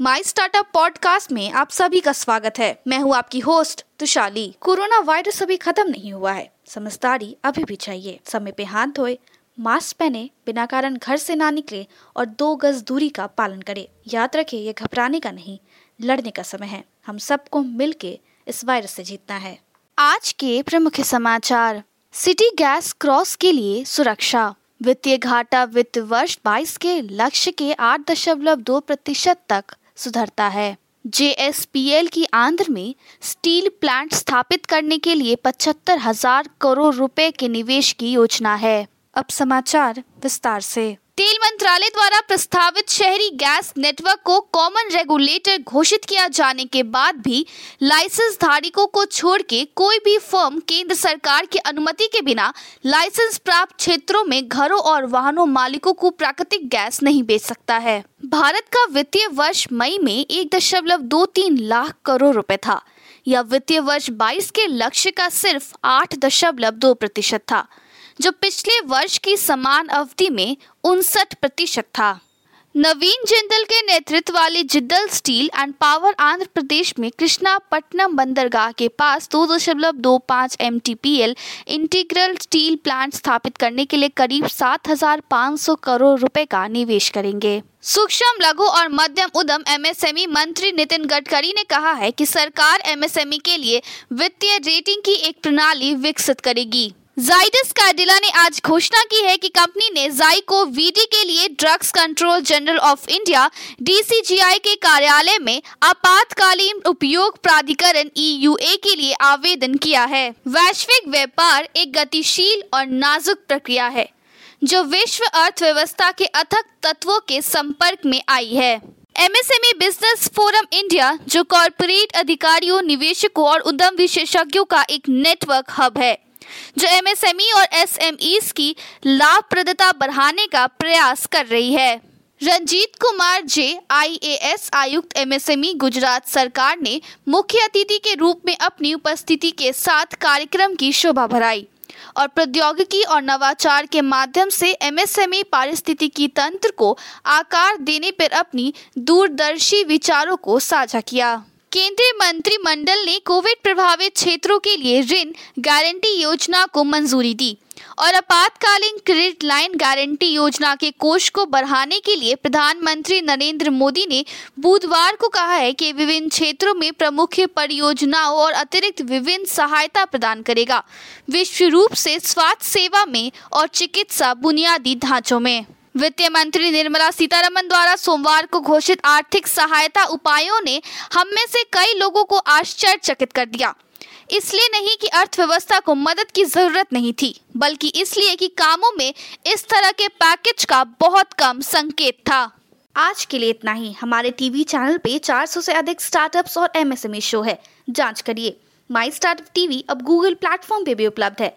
My startup podcast में आप सभी का स्वागत है। मैं हूँ आपकी होस्ट तुशाली। कोरोना वायरस अभी खत्म नहीं हुआ है। समझदारी अभी भी चाहिए। समय पे हाथ धोए, मास्क पहने, बिना कारण घर से ना निकले और दो गज दूरी का पालन करे। याद रखे, ये घबराने का नहीं, लड़ने का समय है। हम सबको मिल के इस वायरस से जीतना है। आज के प्रमुख समाचार। सिटी गैस क्रॉस के लिए सुरक्षा। वित्तीय घाटा वित्त वर्ष 22 के लक्ष्य के आठ दशमलव दो प्रतिशत तक सुधरता है। जेएसपीएल की आंध्र में स्टील प्लांट स्थापित करने के लिए पचहत्तर हज़ार करोड़ रुपए के निवेश की योजना है। अब समाचार विस्तार से। तेल मंत्रालय द्वारा प्रस्तावित शहरी गैस नेटवर्क को कॉमन रेगुलेटर घोषित किया जाने के बाद भी लाइसेंस धारकों को छोड़ के कोई भी फर्म केंद्र सरकार की अनुमति के बिना लाइसेंस प्राप्त क्षेत्रों में घरों और वाहनों मालिकों को प्राकृतिक गैस नहीं बेच सकता है। भारत का वित्तीय वर्ष मई में एक दशमलव दो तीन लाख करोड़ रुपए था। यह वित्तीय वर्ष 22 के लक्ष्य का सिर्फ़ आठ दशमलव दो प्रतिशत था। जो पिछले वर्ष की समान अवधि में उनसठ प्रतिशत था। नवीन जिंदल के नेतृत्व वाले Jindal steel and power Andhra Pradesh में कृष्णापट्टनम बंदरगाह के पास दो दशमलव दो पाँच एम इंटीग्रल स्टील प्लांट स्थापित करने के लिए करीब सात हज़ार पाँच सौ करोड़ रुपए का निवेश करेंगे। सूक्ष्म, लघु और मध्यम उद्यम एमएसएमई मंत्री नितिन गडकरी ने कहा है कि सरकार एमएसएमई के लिए वित्तीय रेटिंग की एक प्रणाली विकसित करेगी। जाइडस कार्डिला ने आज घोषणा की है कि कंपनी ने जाई को वीडी के लिए drugs control general of India, DCGI के कार्यालय में आपातकालीन उपयोग प्राधिकरण ईयूए के लिए आवेदन किया है। वैश्विक व्यापार एक गतिशील और नाजुक प्रक्रिया है, जो विश्व अर्थव्यवस्था के अथक तत्वों के संपर्क में आई है। एमएसएमई बिज़नेस फोरम इंडिया, जो कॉरपोरेट अधिकारियों, निवेशकों और उद्यम विशेषज्ञों का एक नेटवर्क हब है जो एमएसएमई और एसएमईस की लाभप्रदता बढ़ाने का प्रयास कर रही है। रंजीत कुमार जे आईएएस आयुक्त एमएसएमई गुजरात सरकार ने मुख्य अतिथि के रूप में अपनी उपस्थिति के साथ कार्यक्रम की शोभा बढ़ाई और प्रौद्योगिकी और नवाचार के माध्यम से एमएसएमई पारिस्थितिकी तंत्र को आकार देने पर अपनी दूरदर्शी विचारों को साझा किया। केंद्रीय मंत्रिमंडल ने कोविड प्रभावित क्षेत्रों के लिए ऋण गारंटी योजना को मंजूरी दी और आपातकालीन क्रेडिट लाइन गारंटी योजना के कोष को बढ़ाने के लिए प्रधानमंत्री नरेंद्र मोदी ने बुधवार को कहा है कि विभिन्न क्षेत्रों में प्रमुख परियोजनाओं और अतिरिक्त विभिन्न सहायता प्रदान करेगा। विश्व रूप से स्वास्थ्य सेवा में और चिकित्सा बुनियादी ढांचों में। वित्त मंत्री निर्मला सीतारमन द्वारा सोमवार को घोषित आर्थिक सहायता उपायों ने हम में से कई लोगों को आश्चर्यचकित कर दिया। इसलिए नहीं कि अर्थव्यवस्था को मदद की ज़रूरत नहीं थी, बल्कि इसलिए कि कामों में इस तरह के पैकेज का बहुत कम संकेत था। आज के लिए इतना ही। हमारे टीवी चैनल पे 400 से अधिक स्टार्टअप्स और एमएसएमई शो है। जाँच करिए। माई स्टार्टअप टीवी अब गूगल प्लेटफॉर्म पे भी उपलब्ध है।